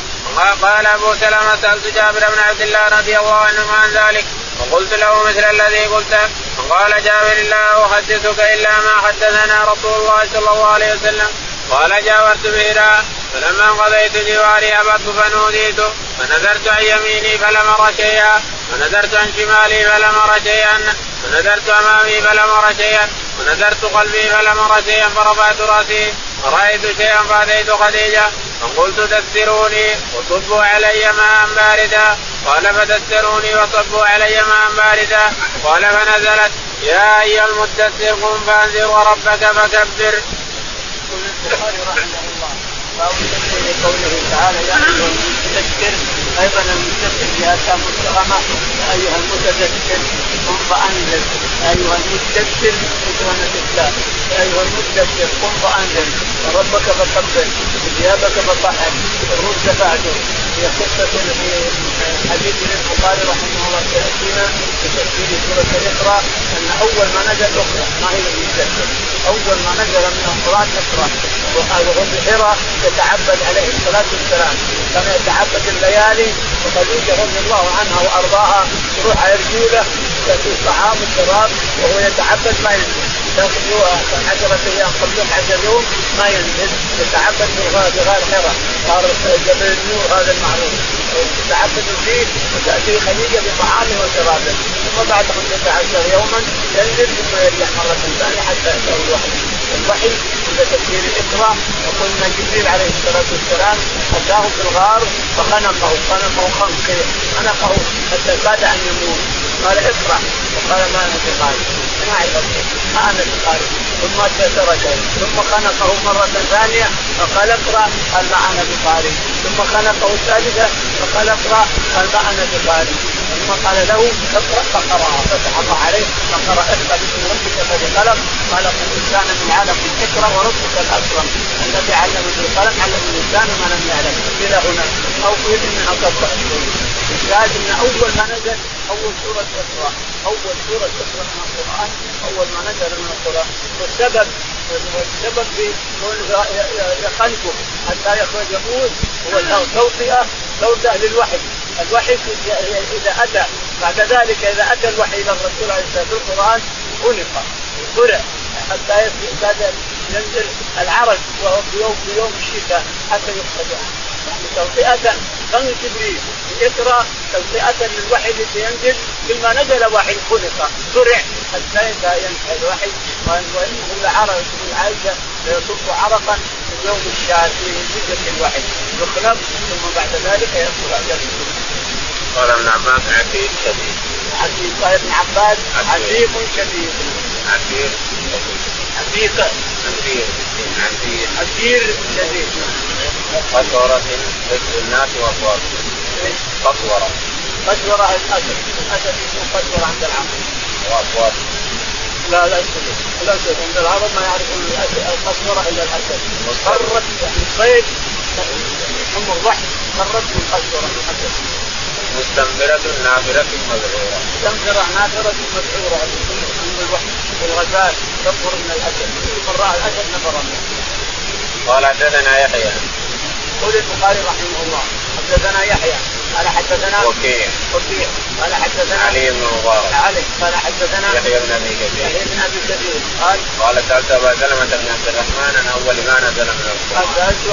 قال أبو سلمة سألت جابر بن عبد الله رضي الله عنه عن ذلك. وقلت له مثل الذي قلته فقال جابر لا أحدثك إلا ما حدثنا رسول الله صلى الله عليه وسلم. قال جاورت بحراء فلما قضيت جواري هبطت فنوديت. فنذرت عن يميني فلم أر شيئا. ونذرت عن شمالي فلم أر شيئا. ونذرت أمامي فلم ار شيئا ونذرت خلفي فلم ار شيئا فرفعت رأسي فرأيت شيئا فأتيت خديجة فقلت دثروني وصبوا علي ماء باردا. قال فدثروني وصبوا علي ماء باردا. قال فنزلت يا أيها المدثر قم فأنذر وربك فكبر. البخاري رحمه الله. باب تفسير قوله تعالى يا ايها المدثر أيضا المدثر في اتى متهمه يا أيها المتدثر قم فانذر يا أيها المدثر سبحانه الله يا ايها المدثر قم فانذر وربك فكبر وثيابك فطهر الرز فاعجر هي قصة في حديث البخاري رحمه الله تاتينا في تفسير سورة الإقرأ أن أول ما نزل اقرا ما هي أول ما نزل من القرآن اقرا وهو في حراء يتعبد عليه الصلاة والسلام. كان يتعبد الليالي وخديجه رضي الله عنها وأرضاها تروح على رجوله تاتي الطعام والشراب وهو يتعبد ما ينزل. تاخذ عشرة أيام قبل عشر يوم ما ينزل يتعبد بغار حراء صار جبل النور هذا المعروف يتعبد فيه وتاتي خديجه بطعامه وشرابه ثم بعد 15 يوما ينزل ثم يرجع مره ثانية حتى ياتي الوحي الوحي عند تفسير الاقرا وقلنا جبريل عليه الصلاه والسلام اتاه في الغار فخنقه خنقه خنق خنقه حتى كاد ان يموت قال اقرا وقال ما أنا بقارئ ما اعرف ما أنا بقارئ ثم تركه. ثم خنقه مرة ثانية فقال اقرأ قال ما أنا بقارئ ثم خنقه الثالثة فقال اقرأ قال ما أنا بقارئ ثم قال له اقرأ. فقرأ. فتح الله عليه. فقرأ. اقرا باسم ربك الذي خلق. خلق الانسان من علق اقرا وربك الأكرم. الذي علم بالقلم علم الإنسان ما لم يعلم. إلى هنا. أو قيل انها قبل إن أول ما نزل أول سورة اقرا أول سورة تقرا من القرآن أول ما نزل من القرآن. والسبب والسبب في يخنقه حتى يخرج يموت هو توطئه توطئه للوحي. الوحي إذا أتى. بعد ذلك إذا أتى الوحي إلى الرسول عليه الصلاة والسلام القران خنق قرع حتى ينزل العرج وهو في يوم في يوم الشتاء حتى يخرج. يعني توطئة فم جبريل يقرا توطئة للوحي الذي ينزل كل ما نزل وحي خلق. سرع حتى ينتهي الوحي وانه لعرق يقول عائشه ليصب عرقا في اليوم الشاذ في شده الوحي. يخلق ثم بعد ذلك يدخل قال ابن عباس عتيق شديد. عتيق قال ابن عباس عتيق شديد. عتيق. عتيق. عتيق. عتيق شديد. قسورة مثل الناس واصوات قسورة قسورة الأسد. الأسد يكون قسورة عند العرب. واصوات لا لا الاسد عند العرب ما يعرفون القسورة إلا الأسد. فرت يعني الصيد ام الضحك فرت من قسورة الاسد مستنفرة نافرة مذعورة. مستنفرة نافرة مذعورة. الوحي. والغزال. تنفر من الأسد. من راى الأسد نفر منه قال حدثنا يحيى. يقول البخاري رحمه الله حدثنا يحيى. قال حدثنا وكيع. وكيع. قال حدثنا علي بن مبارك. علي. قال حدثنا يحيى بن أبي كثير. يحيى بن أبي كثير. قال قال سألت أبا سلمة بن عبد الرحمن عن أول ما نزل من القرآن. سألت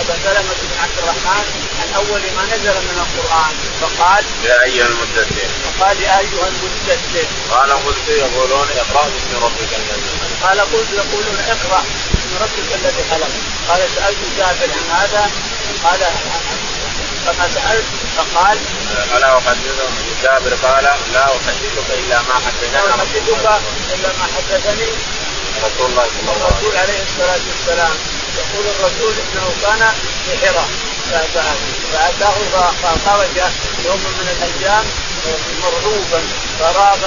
أبا سلمة بن عبد الرحمن عن أول ما نزل من القرآن. فقال يا أيها المدثر. فقال يا أيها المدثر. قال قلت يقولون اقرأ باسم ربك الذي قال قلت يقولون اقرأ باسم ربك الذي خلق. قال سألت جابر عن هذا. قال فما سالت فقال ألا احدثهم جابر قال لا احدثك إلا ما حدثنا لا احدثك إلا ما حدثني. رسول الله صلى الله عليه الرسول عليه الصلاة والسلام. يقول الرسول إنه كان في حراء فاتاه فخرج يوم من الأيام مرعوبا فراغ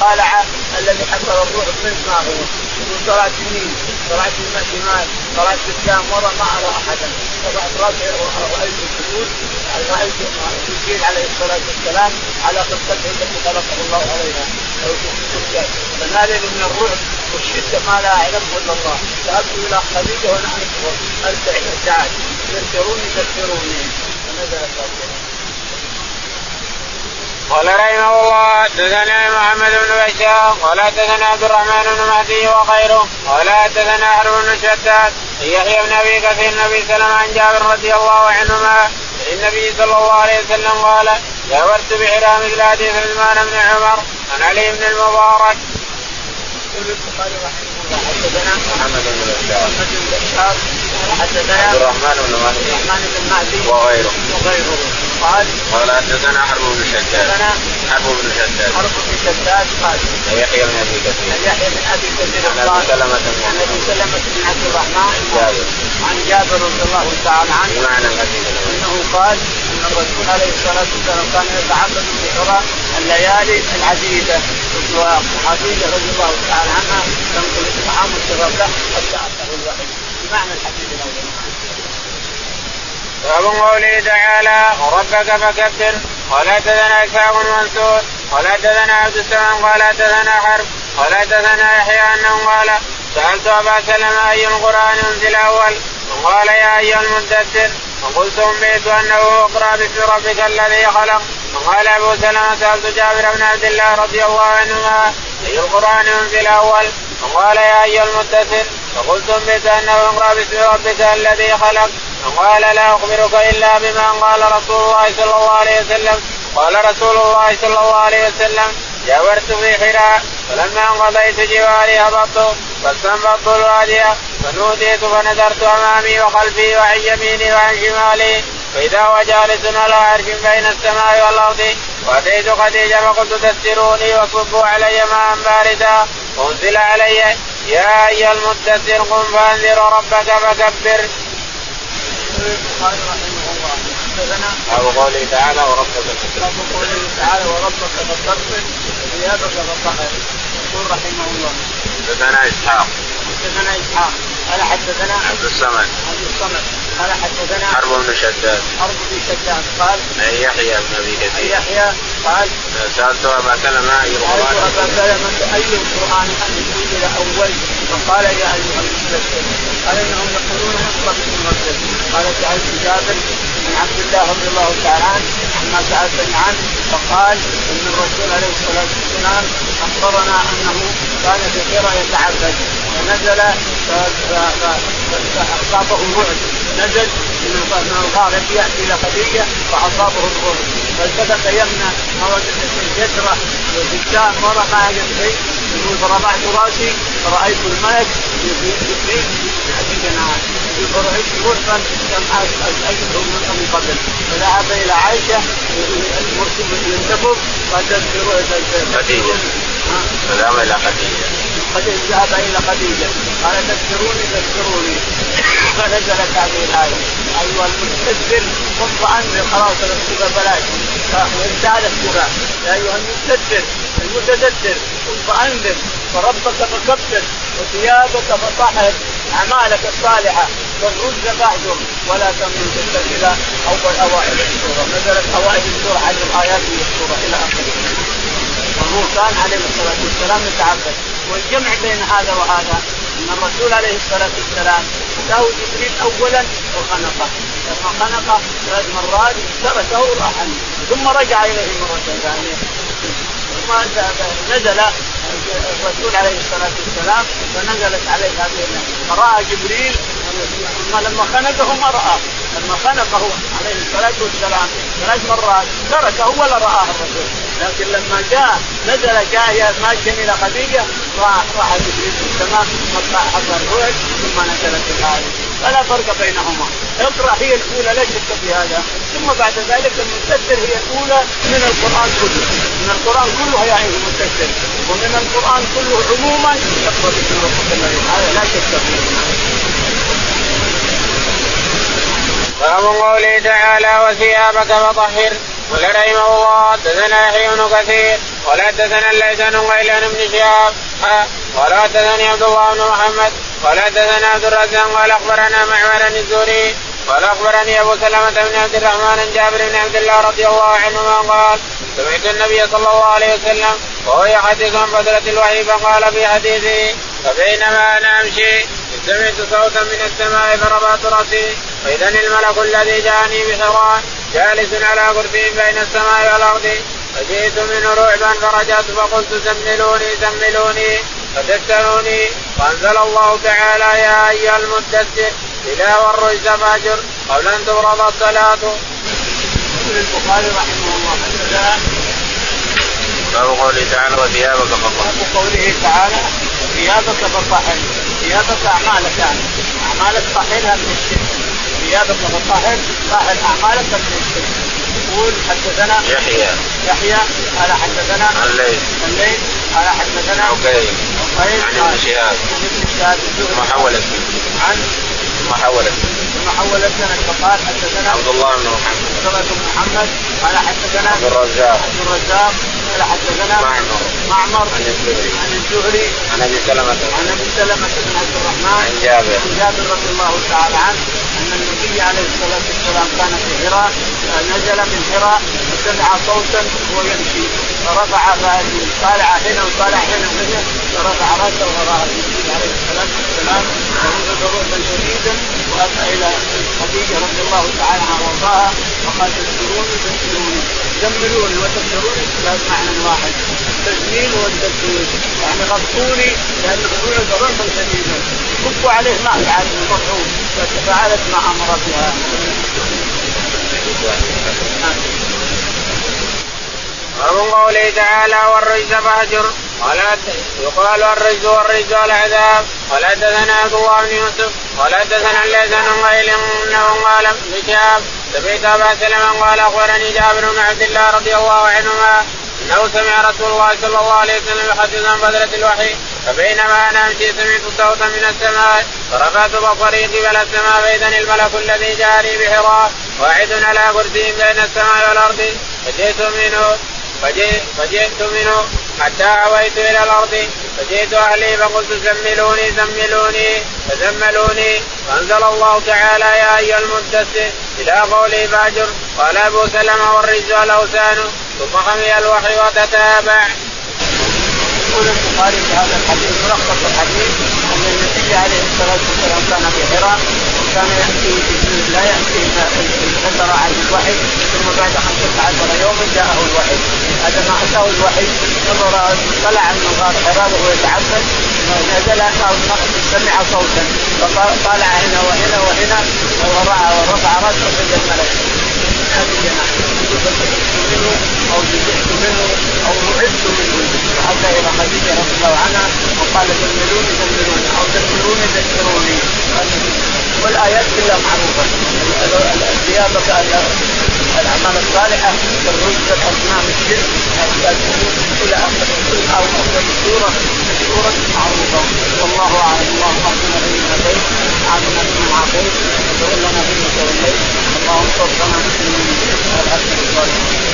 قالع الذي حصل الروح من ما هو يقول طلعت يمين طلعت شمال طلعت قدام ورا ما ارى أحدا. رفعت راسي رأيت الجنود رايت عليه الصلاه والسلام على قصته التي خلقه الله عليها فنال من الرعب والشده ما لا يعلمه الا الله ذهبت إلى خديجه وأنا اذكر ارتعش ارتعاش ذكروني ذكروني نزلت هذه قال رحمه الله حدثنا محمد بن بشار قال حدثنا عبد الرحمن بن مهدي وغيره قال حدثنا حرب بن شتات يحيى بن أبي كثير النبي وسلم عن جابر رضي الله عنهما النبي صلى الله عليه وسلم قال جاورت بحرام حديث عثمان بن عمر عن علي بن المبارك. يقول البخاري رحمه حدثنا محمد بن بشار محمد بن بشار حدثنا عبد الرحمن بن مهدي عبد الرحمن بن مهدي وغيره. وغيره. قال قال حدثنا حرب بن شداد. حدثنا حرب بن شداد. حرب بن شداد قال يحيى بن أبي كثير. عن يحيى بن أبي كثير عن قال سلمة بن عن أبي سلمة بن عبد الرحمن جابر. عن جابر رضي الله تعالى عنه بمعنى الحديث أنه قال أن الرسول عليه الصلاة والسلام كان يتعبد بحرى الليالي العديده وخديجه رضي الله تعالى عنها تنقل الطعام والشراب له حتى اتاه الوحي بمعنى الحديث الأول. باب قوله تعالى وربك فكبر قال حدثنا اسحاق منصور قال حدثنا عبد السلام قال حدثنا حرب قال حدثنا يحيى أنه قال سألت أبا سلمة أي القرآن أنزل أول؟ قال يا أيها المدثر. فقلت انبئت أنه أقرأ باسم ربك الذي خلق. وقال أبو سلمة سألت جابر بن عبد الله رضي الله عنهما أي القرآن أنزل أول؟ وقال يا أيها المدثر فقلت انبئت أنه أقرأ باسم ربك الذي خلق. وقال لا أخبرك إلا بما قال رسول الله صلى الله عليه وسلم. قال رسول الله صلى الله عليه وسلم. جاورت في حراء فلما انقضيت جواري هبطت. فاستنبطت الوادي. فنوديت فنظرت أمامي وخلفي وعن يميني وعن شمالي. فإذا هو جالس على عرش بين السماء والأرض وأتيت خديجة فقلت تستروني وصبوا علي ماء باردا. وانزل علي. يا أيها المدثر قم فأنذر ربك فكبر. باب قوله تعالى وربك فكبر. باب قوله تعالى وربك فكبر. وثيابك فطهر يقول رحمه الله. حدثنا إسحاق. حدثنا إسحاق. قال حدثنا عبد الصمد. عبد الصمد. قال حدثنا حرب بن شداد. حرب بن شداد. قال عن يحيى بن أبي كثير. يحيى قال سألت أبا سلمة أي قال أبا القران سلمة أي القرآن أن انزل أول. فقال يا أيها المدثر قال إنهم يقولون اقرا باسم ربك قال سالت جابر بن عبد الله رضي الله تعالى عنه عما سالتني عنه فقال إن الرسول عليه الصلاة والسلام أخبرنا أنه كان في حرى يتعبد فنزل فأصابه الرعب. نزل من الغار يأتي إلى خديجة فأصابه الرعب. فالتفت يمنى ما وجدت الجدرة والدكان ما راى شيء يقول فرفعت رأسي فرأيت الملك جبريل حديثا يقول فرايت غرفا لم اجده من قبل فذهب إلى عائشة المرسل ينتفض قال خديجة. فذهب إلى خديجة. ذهب إلى خديجة. قال تذكروني تذكروني فنزلت هذه الآية. أيها المستكبر قم فانذر خلاص الكتاب بلاش. وانتهى الكتاب يا أيها المستكبر المتدثر قم فانذر فربك فكبر وثيابك فطهر. أعمالك الصالحة. والرز فاهجر ولا تمنن تستكبر أول أوائل السورة. نزلت أوائل السورة عشر ايات من السوره إلى آخره. وهو كان عليه الصلاة والسلام يتعبد. والجمع بين هذا وهذا أن الرسول عليه الصلاة والسلام أتاه جبريل اولا وخنقه. لما خنقه ثلاث مرات تركه وراح ثم رجع إليه مرة ثانية. ثم نزل الرسول عليه الصلاة والسلام فنزلت عليه هذه فرأى جبريل ثم لما خنقه ما رآه. لما خنقه عليه الصلاة والسلام ثلاث مرات تركه ولا رآه الرسول. لكن لما جاء نزل جاء ماشيا إلى خديجه راح جبريل. في السماء حصل الرعب ثم نزلت الآية. فلا فرق بينهما. اقرأ هي الأولى لا شك في هذا. ثم بعد ذلك المستكبر هي الأولى من القرآن كله. من القرآن كله يعني المستكبر ومن القرآن كله عموما اقرا باسم ربك هذا لا شك فيه. باب قوله تعالى وثيابك فطهر قال رحمه الله حدثنا يحيى بن كثير قال حدثنا الليث بن غيلان بن شهاب قال حدثني عبد الله بن محمد قال حدثنا عبد الرزاق قال أخبرنا معمر الزهري قال أخبرني أبو سلمة بن عبد الرحمن بن جابر بن عبد الله رضي الله عنهما قال سمعت النبي صلى الله عليه وسلم وهو يحدث عن فترة الوحي فقال في حديثه فبينما أنا أمشي سمعت صوتا من السماء فرفعت رأسي فاذا الملك الذي جاءني بحراء جالس على كرسي بين السماء والأرض فجئت منه رعبا فرجعت فقلت زملوني زملوني فتسالوني فأنزل الله تعالى يا أيها المدثر إلى والرجز فاجر قبل ان تفرض الصلاة. يقول البخاري رحمه الله. حدثنا باب قوله تعالى وثيابك فطهر. باب قوله تعالى ثيابك فطهر ثيابك أعمالك يعني. أعمالك طهرها من الشرك. ثيابك فطهر طهر أعمالك من الشرك. يقول حدثنا يحيى. يحيى قال حدثنا الليل الليل قال حدثنا عقيل عن ابن شهاب. عن ابن شهاب ثم حولت. عن ثم حولت. ثم حول السند فقال حدثنا عبد الله بن محمد. عبد بن محمد قال حدثنا عبد الرزاق. عبد الرزاق. قال حدثنا معمر. عن الزهري عن الزهري. عن أبي سلمة. عن أبي سلمة بن عبد الرحمن. عن جابر. عن جابر رضي الله تعالى عنه أن النبي عليه الصلاة والسلام كان في حراء نزل من حراء وسمع صوتا وهو يمشي. فرفع طالع هنا وطالع هنا وهنا فرفع رأسه وراء النبي عليه الصلاة والسلام. ورد رعبا شديدا وأتى إلى خديجة رضي الله تعالى عنها وأرضاها وقال تذكروني تذكروني جملوني وتذكروني ثلاث معنى واحد. التجميل والتذكير يعني غطوني لأن رعب رعبا شديدا. كفوا عليه ماء يعني المرعوب ففعلت ما أمر بها. باب قوله تعالى والرجز فاهجر قال يقال الرجز والرجز العذاب قال حدثنا عبد الله بن يوسف. قال حدثنا الليث بن قيل إنه قال ابن شهاب سمعت أبا سلمة قال أخبرني جابر بن عبد الله رضي الله عنهما أنه سمع رسول الله صلى الله عليه وسلم يحدث عن فتره الوحي فبينما أنا أمشي سمعت صوتا من السماء فرفعت بصري قبل السماء فاذا الملك الذي جاءني بحراء واحد على كرسي بين السماء والأرض فجئت منه فجئت, فجئت منه حتى أويت إلى الأرض. فجئت أهلي فقلت زملوني زملوني فزملوني. فأنزل الله تعالى يا أيها المدثر إلى قوله فاجر. قال أبو سلمة والرجل الاوثان ثم خمي الوحي وتتابع. يقول البخاري في هذا الحديث ملخص الحديث أن النبي عليه الصلاة والسلام كان في حراء وكان يأتي لا يأتي فتره عن الوحي ثم بعد 15 يوما جاءه الوحي. هذا ما اتاه الوحي نظر طلع من غار حراء وهو يتعبد نزل سمع صوتا فطالع هنا وهنا وهنا ورفع ورفع راسه عند الملك منه أو جزعت منه أو رعبت منه حتى إلى خديجه رضي الله عنها وقال زملوني زملوني أو ذكروني ذكروني والايات كلها معروفه ثيابك الأعمال الصالحة الرزق والأصنام الشرك إلى أخر أو أخر سوره سوره معروفة. والله أعلم الله اعطنا فيما هديت عافنا فيما عافيت. وتولنا فيما توليت اللهم توفنا مسلمين والحسن الصالحين